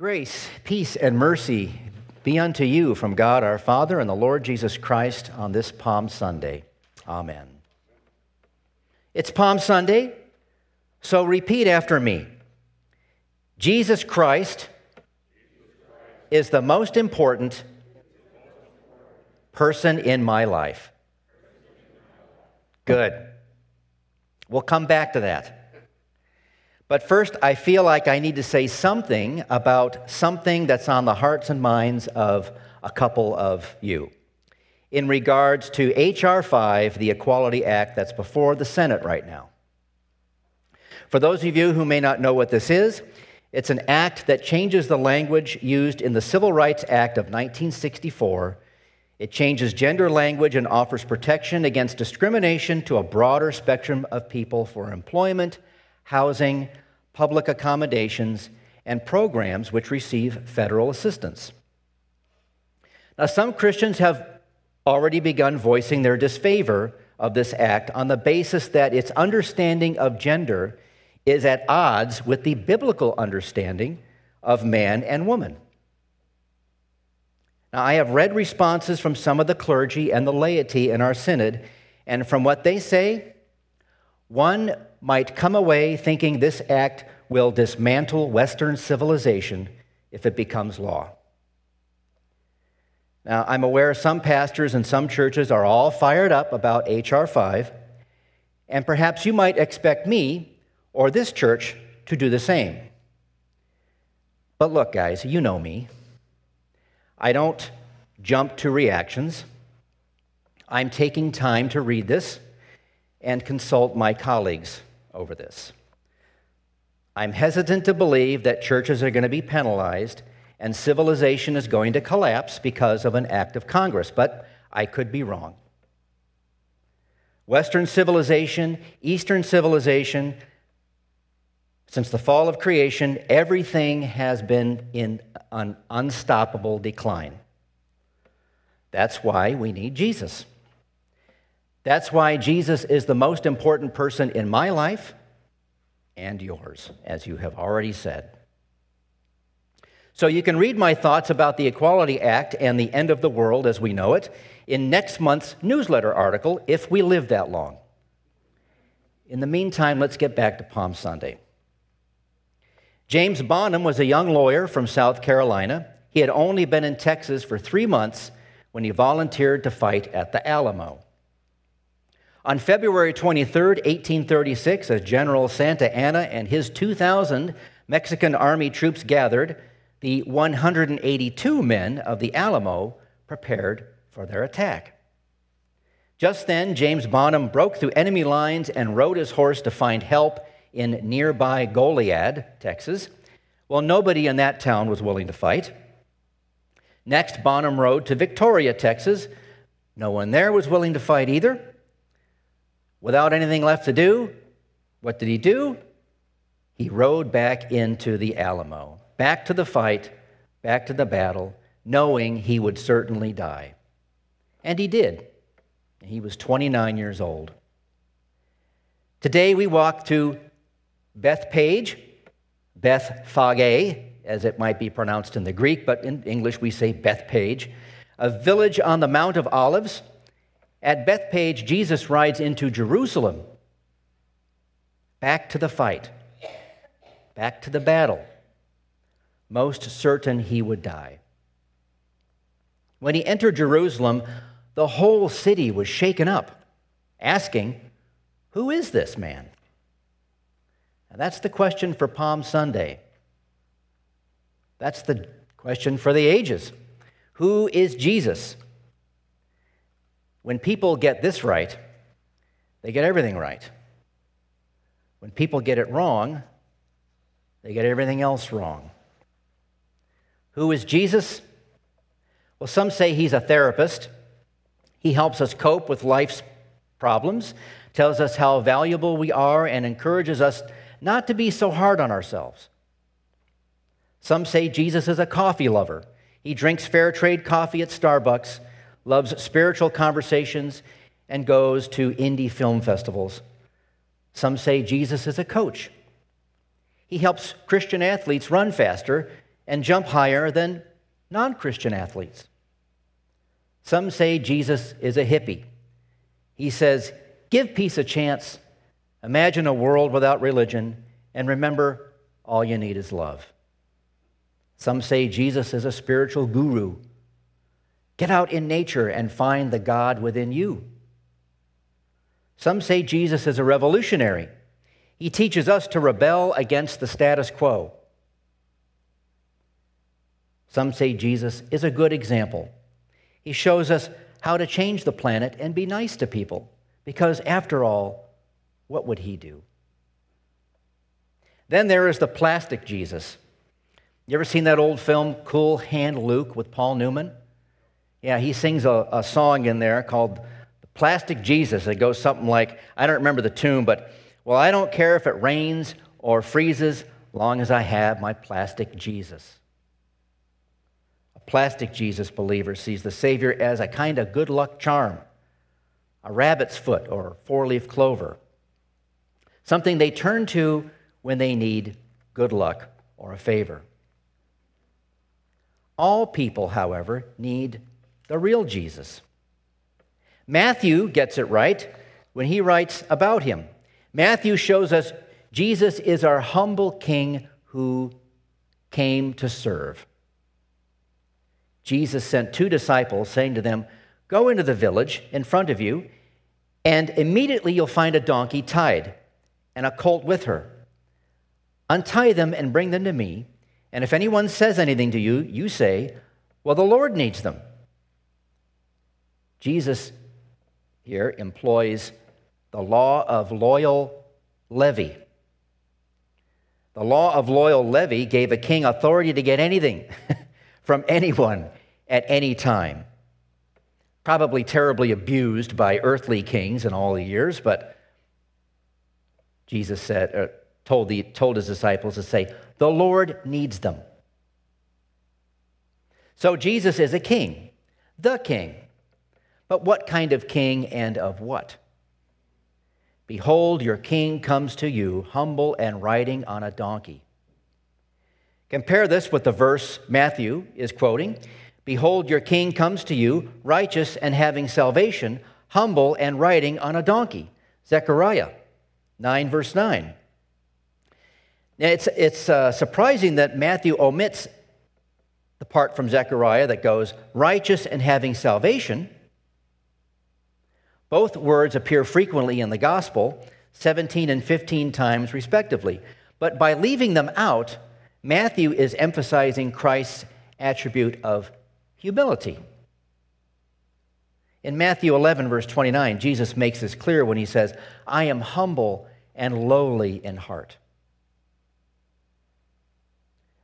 Grace, peace, and mercy be unto you from God our Father and the Lord Jesus Christ on this Palm Sunday. Amen. It's Palm Sunday, so repeat after me Jesus Christ is the most important person in my life. Good. We'll come back to that. But first, I feel like I need to say something about something that's on the hearts and minds of a couple of you. In regards to H.R. 5, the Equality Act that's before the Senate right now. For those of you who may not know what this is, it's an act that changes the language used in the Civil Rights Act of 1964. It changes gender language and offers protection against discrimination to a broader spectrum of people for employment housing, public accommodations, and programs which receive federal assistance. Now, some Christians have already begun voicing their disfavor of this act on the basis that its understanding of gender is at odds with the biblical understanding of man and woman. Now, I have read responses from some of the clergy and the laity in our synod, and from what they say, one might come away thinking this act will dismantle Western civilization if it becomes law. Now, I'm aware some pastors and some churches are all fired up about H.R. 5, and perhaps you might expect me or this church to do the same. But look, guys, you know me. I don't jump to reactions. I'm taking time to read this and consult my colleagues over this. I'm hesitant to believe that churches are going to be penalized and civilization is going to collapse because of an act of Congress, but I could be wrong. Western civilization, Eastern civilization, since the fall of creation, everything has been in an unstoppable decline. That's why we need Jesus. That's why Jesus is the most important person in my life and yours, as you have already said. So you can read my thoughts about the Equality Act and the end of the world as we know it in next month's newsletter article, if we live that long. In the meantime, let's get back to Palm Sunday. James Bonham was a young lawyer from South Carolina. He had only been in Texas for three months when he volunteered to fight at the Alamo. On February 23, 1836, as General Santa Anna and his 2,000 Mexican army troops gathered, the 182 men of the Alamo prepared for their attack. Just then, James Bonham broke through enemy lines and rode his horse to find help in nearby Goliad, Texas. Well, nobody in that town was willing to fight. Next, Bonham rode to Victoria, Texas. No one there was willing to fight either. Without anything left to do, what did he do? He rode back into the Alamo, back to the fight, back to the battle, knowing he would certainly die. And he did. He was 29 years old. Today we walk to Bethpage, Bethphage, Beth Phage, as it might be pronounced in the Greek, but in English we say Bethpage, a village on the Mount of Olives at Bethpage, Jesus rides into Jerusalem. Back to the fight, back to the battle. Most certain he would die. When he entered Jerusalem, the whole city was shaken up, asking, Who is this man? And that's the question for Palm Sunday. That's the question for the ages. Who is Jesus? When people get this right, they get everything right. When people get it wrong, they get everything else wrong. Who is Jesus? Well, some say he's a therapist. He helps us cope with life's problems, tells us how valuable we are, and encourages us not to be so hard on ourselves. Some say Jesus is a coffee lover. He drinks fair trade coffee at Starbucks loves spiritual conversations, and goes to indie film festivals. Some say Jesus is a coach. He helps Christian athletes run faster and jump higher than non Christian athletes. Some say Jesus is a hippie. He says, Give peace a chance, imagine a world without religion, and remember, all you need is love. Some say Jesus is a spiritual guru. Get out in nature and find the God within you. Some say Jesus is a revolutionary. He teaches us to rebel against the status quo. Some say Jesus is a good example. He shows us how to change the planet and be nice to people, because after all, what would he do? Then there is the plastic Jesus. You ever seen that old film, Cool Hand Luke, with Paul Newman? Yeah, he sings a, a song in there called Plastic Jesus. It goes something like, I don't remember the tune, but, well, I don't care if it rains or freezes, long as I have my plastic Jesus. A plastic Jesus believer sees the Savior as a kind of good luck charm, a rabbit's foot or four leaf clover, something they turn to when they need good luck or a favor. All people, however, need the real Jesus. Matthew gets it right when he writes about him. Matthew shows us Jesus is our humble king who came to serve. Jesus sent two disciples, saying to them, Go into the village in front of you, and immediately you'll find a donkey tied and a colt with her. Untie them and bring them to me. And if anyone says anything to you, you say, Well, the Lord needs them. Jesus here employs the law of royal levy. The law of royal levy gave a king authority to get anything from anyone at any time. Probably terribly abused by earthly kings in all the years, but Jesus said, uh, told, the, told his disciples to say, The Lord needs them. So Jesus is a king, the king. But what kind of king and of what? Behold, your king comes to you, humble and riding on a donkey. Compare this with the verse Matthew is quoting Behold, your king comes to you, righteous and having salvation, humble and riding on a donkey. Zechariah 9, verse 9. Now, it's, it's uh, surprising that Matthew omits the part from Zechariah that goes, righteous and having salvation. Both words appear frequently in the gospel, 17 and 15 times respectively. But by leaving them out, Matthew is emphasizing Christ's attribute of humility. In Matthew 11, verse 29, Jesus makes this clear when he says, I am humble and lowly in heart.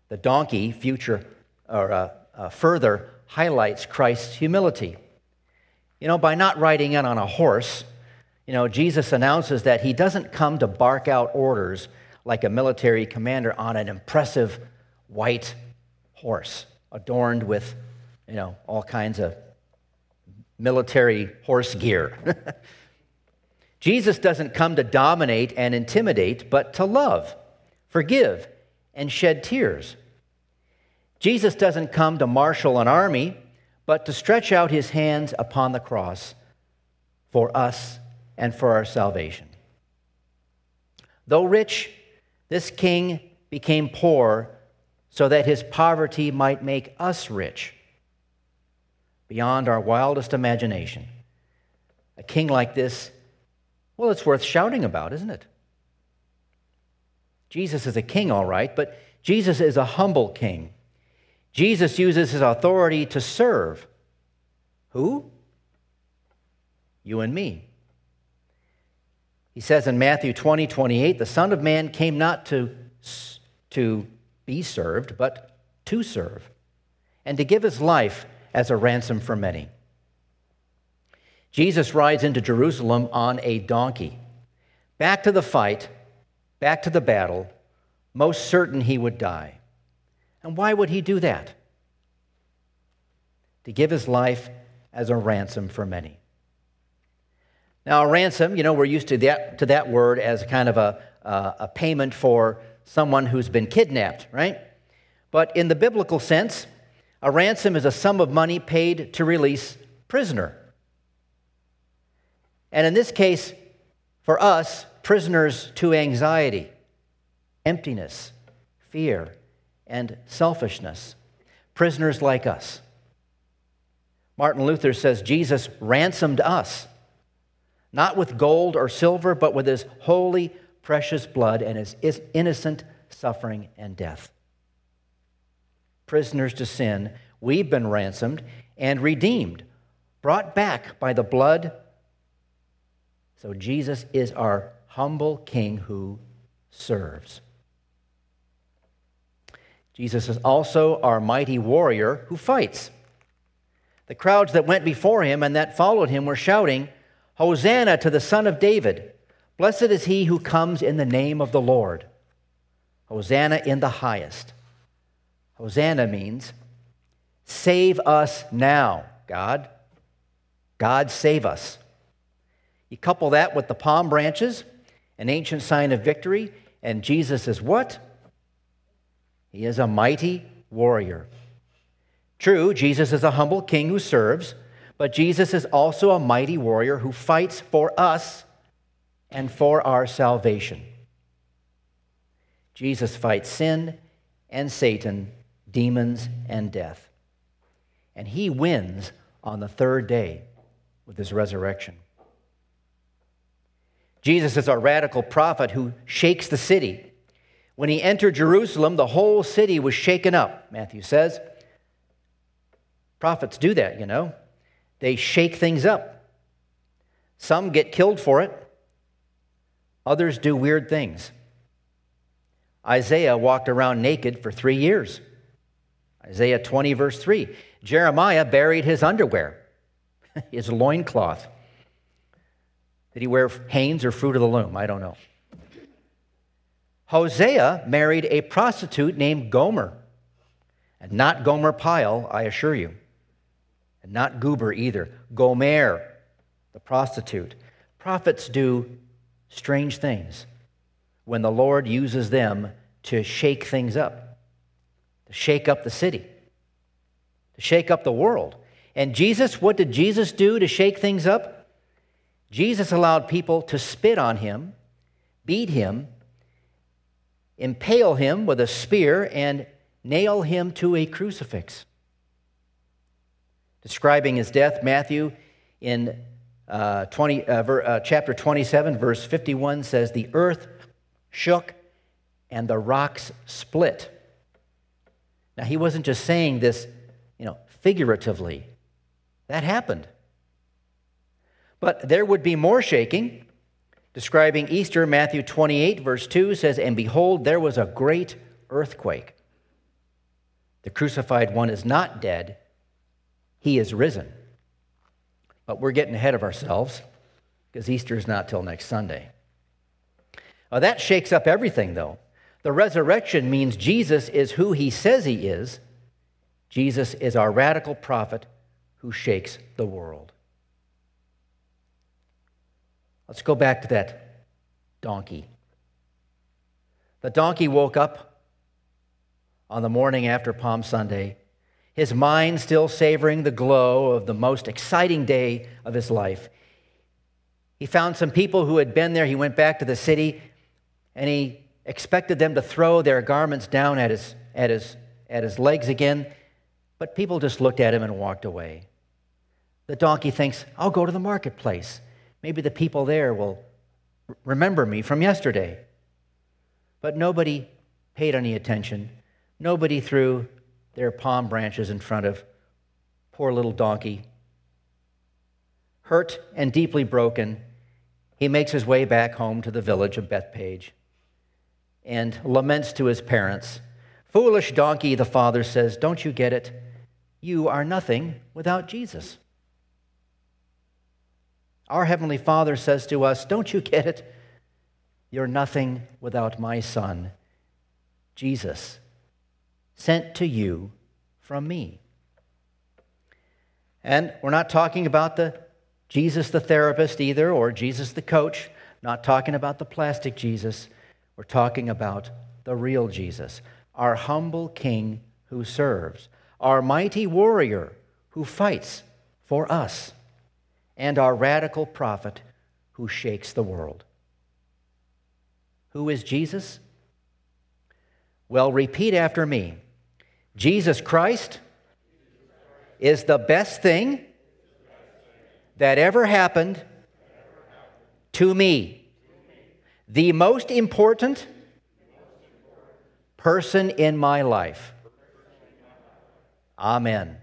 The donkey, future or uh, uh, further, highlights Christ's humility. You know, by not riding in on a horse, you know, Jesus announces that he doesn't come to bark out orders like a military commander on an impressive white horse adorned with, you know, all kinds of military horse gear. Jesus doesn't come to dominate and intimidate, but to love, forgive, and shed tears. Jesus doesn't come to marshal an army, but to stretch out his hands upon the cross for us and for our salvation. Though rich, this king became poor so that his poverty might make us rich beyond our wildest imagination. A king like this, well, it's worth shouting about, isn't it? Jesus is a king, all right, but Jesus is a humble king. Jesus uses his authority to serve. Who? You and me. He says in Matthew 20, 28, the Son of Man came not to, to be served, but to serve, and to give his life as a ransom for many. Jesus rides into Jerusalem on a donkey. Back to the fight, back to the battle, most certain he would die. And why would he do that? To give his life as a ransom for many. Now, a ransom, you know, we're used to that, to that word as kind of a, uh, a payment for someone who's been kidnapped, right? But in the biblical sense, a ransom is a sum of money paid to release prisoner. And in this case, for us, prisoners to anxiety, emptiness, fear, and selfishness. Prisoners like us. Martin Luther says Jesus ransomed us, not with gold or silver, but with his holy, precious blood and his innocent suffering and death. Prisoners to sin, we've been ransomed and redeemed, brought back by the blood. So Jesus is our humble king who serves. Jesus is also our mighty warrior who fights. The crowds that went before him and that followed him were shouting, Hosanna to the Son of David! Blessed is he who comes in the name of the Lord. Hosanna in the highest. Hosanna means, Save us now, God. God, save us. You couple that with the palm branches, an ancient sign of victory, and Jesus is what? He is a mighty warrior. True, Jesus is a humble king who serves, but Jesus is also a mighty warrior who fights for us and for our salvation. Jesus fights sin and Satan, demons and death. And he wins on the third day with his resurrection. Jesus is a radical prophet who shakes the city. When he entered Jerusalem, the whole city was shaken up, Matthew says. Prophets do that, you know. They shake things up. Some get killed for it, others do weird things. Isaiah walked around naked for three years. Isaiah 20, verse 3. Jeremiah buried his underwear, his loincloth. Did he wear Hanes or Fruit of the Loom? I don't know. Hosea married a prostitute named Gomer. And not Gomer Pyle, I assure you and not Goober either. Gomer, the prostitute. Prophets do strange things when the Lord uses them to shake things up, to shake up the city, to shake up the world. And Jesus, what did Jesus do to shake things up? Jesus allowed people to spit on him, beat him, impale him with a spear, and nail him to a crucifix describing his death, Matthew in uh, 20, uh, ver, uh, chapter 27, verse 51 says, The earth shook and the rocks split. Now, he wasn't just saying this, you know, figuratively. That happened. But there would be more shaking. Describing Easter, Matthew 28, verse 2 says, And behold, there was a great earthquake. The crucified one is not dead, he is risen. But we're getting ahead of ourselves because Easter is not till next Sunday. Now, that shakes up everything, though. The resurrection means Jesus is who he says he is. Jesus is our radical prophet who shakes the world. Let's go back to that donkey. The donkey woke up on the morning after Palm Sunday his mind still savoring the glow of the most exciting day of his life. He found some people who had been there. He went back to the city and he expected them to throw their garments down at his, at his, at his legs again, but people just looked at him and walked away. The donkey thinks, I'll go to the marketplace. Maybe the people there will remember me from yesterday. But nobody paid any attention. Nobody threw their palm branches in front of poor little donkey. Hurt and deeply broken, he makes his way back home to the village of Bethpage and laments to his parents. Foolish donkey, the father says, don't you get it? You are nothing without Jesus. Our Heavenly Father says to us, Don't you get it? You're nothing without my Son, Jesus sent to you from me. And we're not talking about the Jesus the therapist either, or Jesus the coach, not talking about the plastic Jesus. We're talking about the real Jesus, our humble King who serves, our mighty warrior who fights for us, and our radical prophet who shakes the world. Who is Jesus? Well, repeat after me Jesus Christ is the best thing that ever happened to me. The most important person in my life. Amen.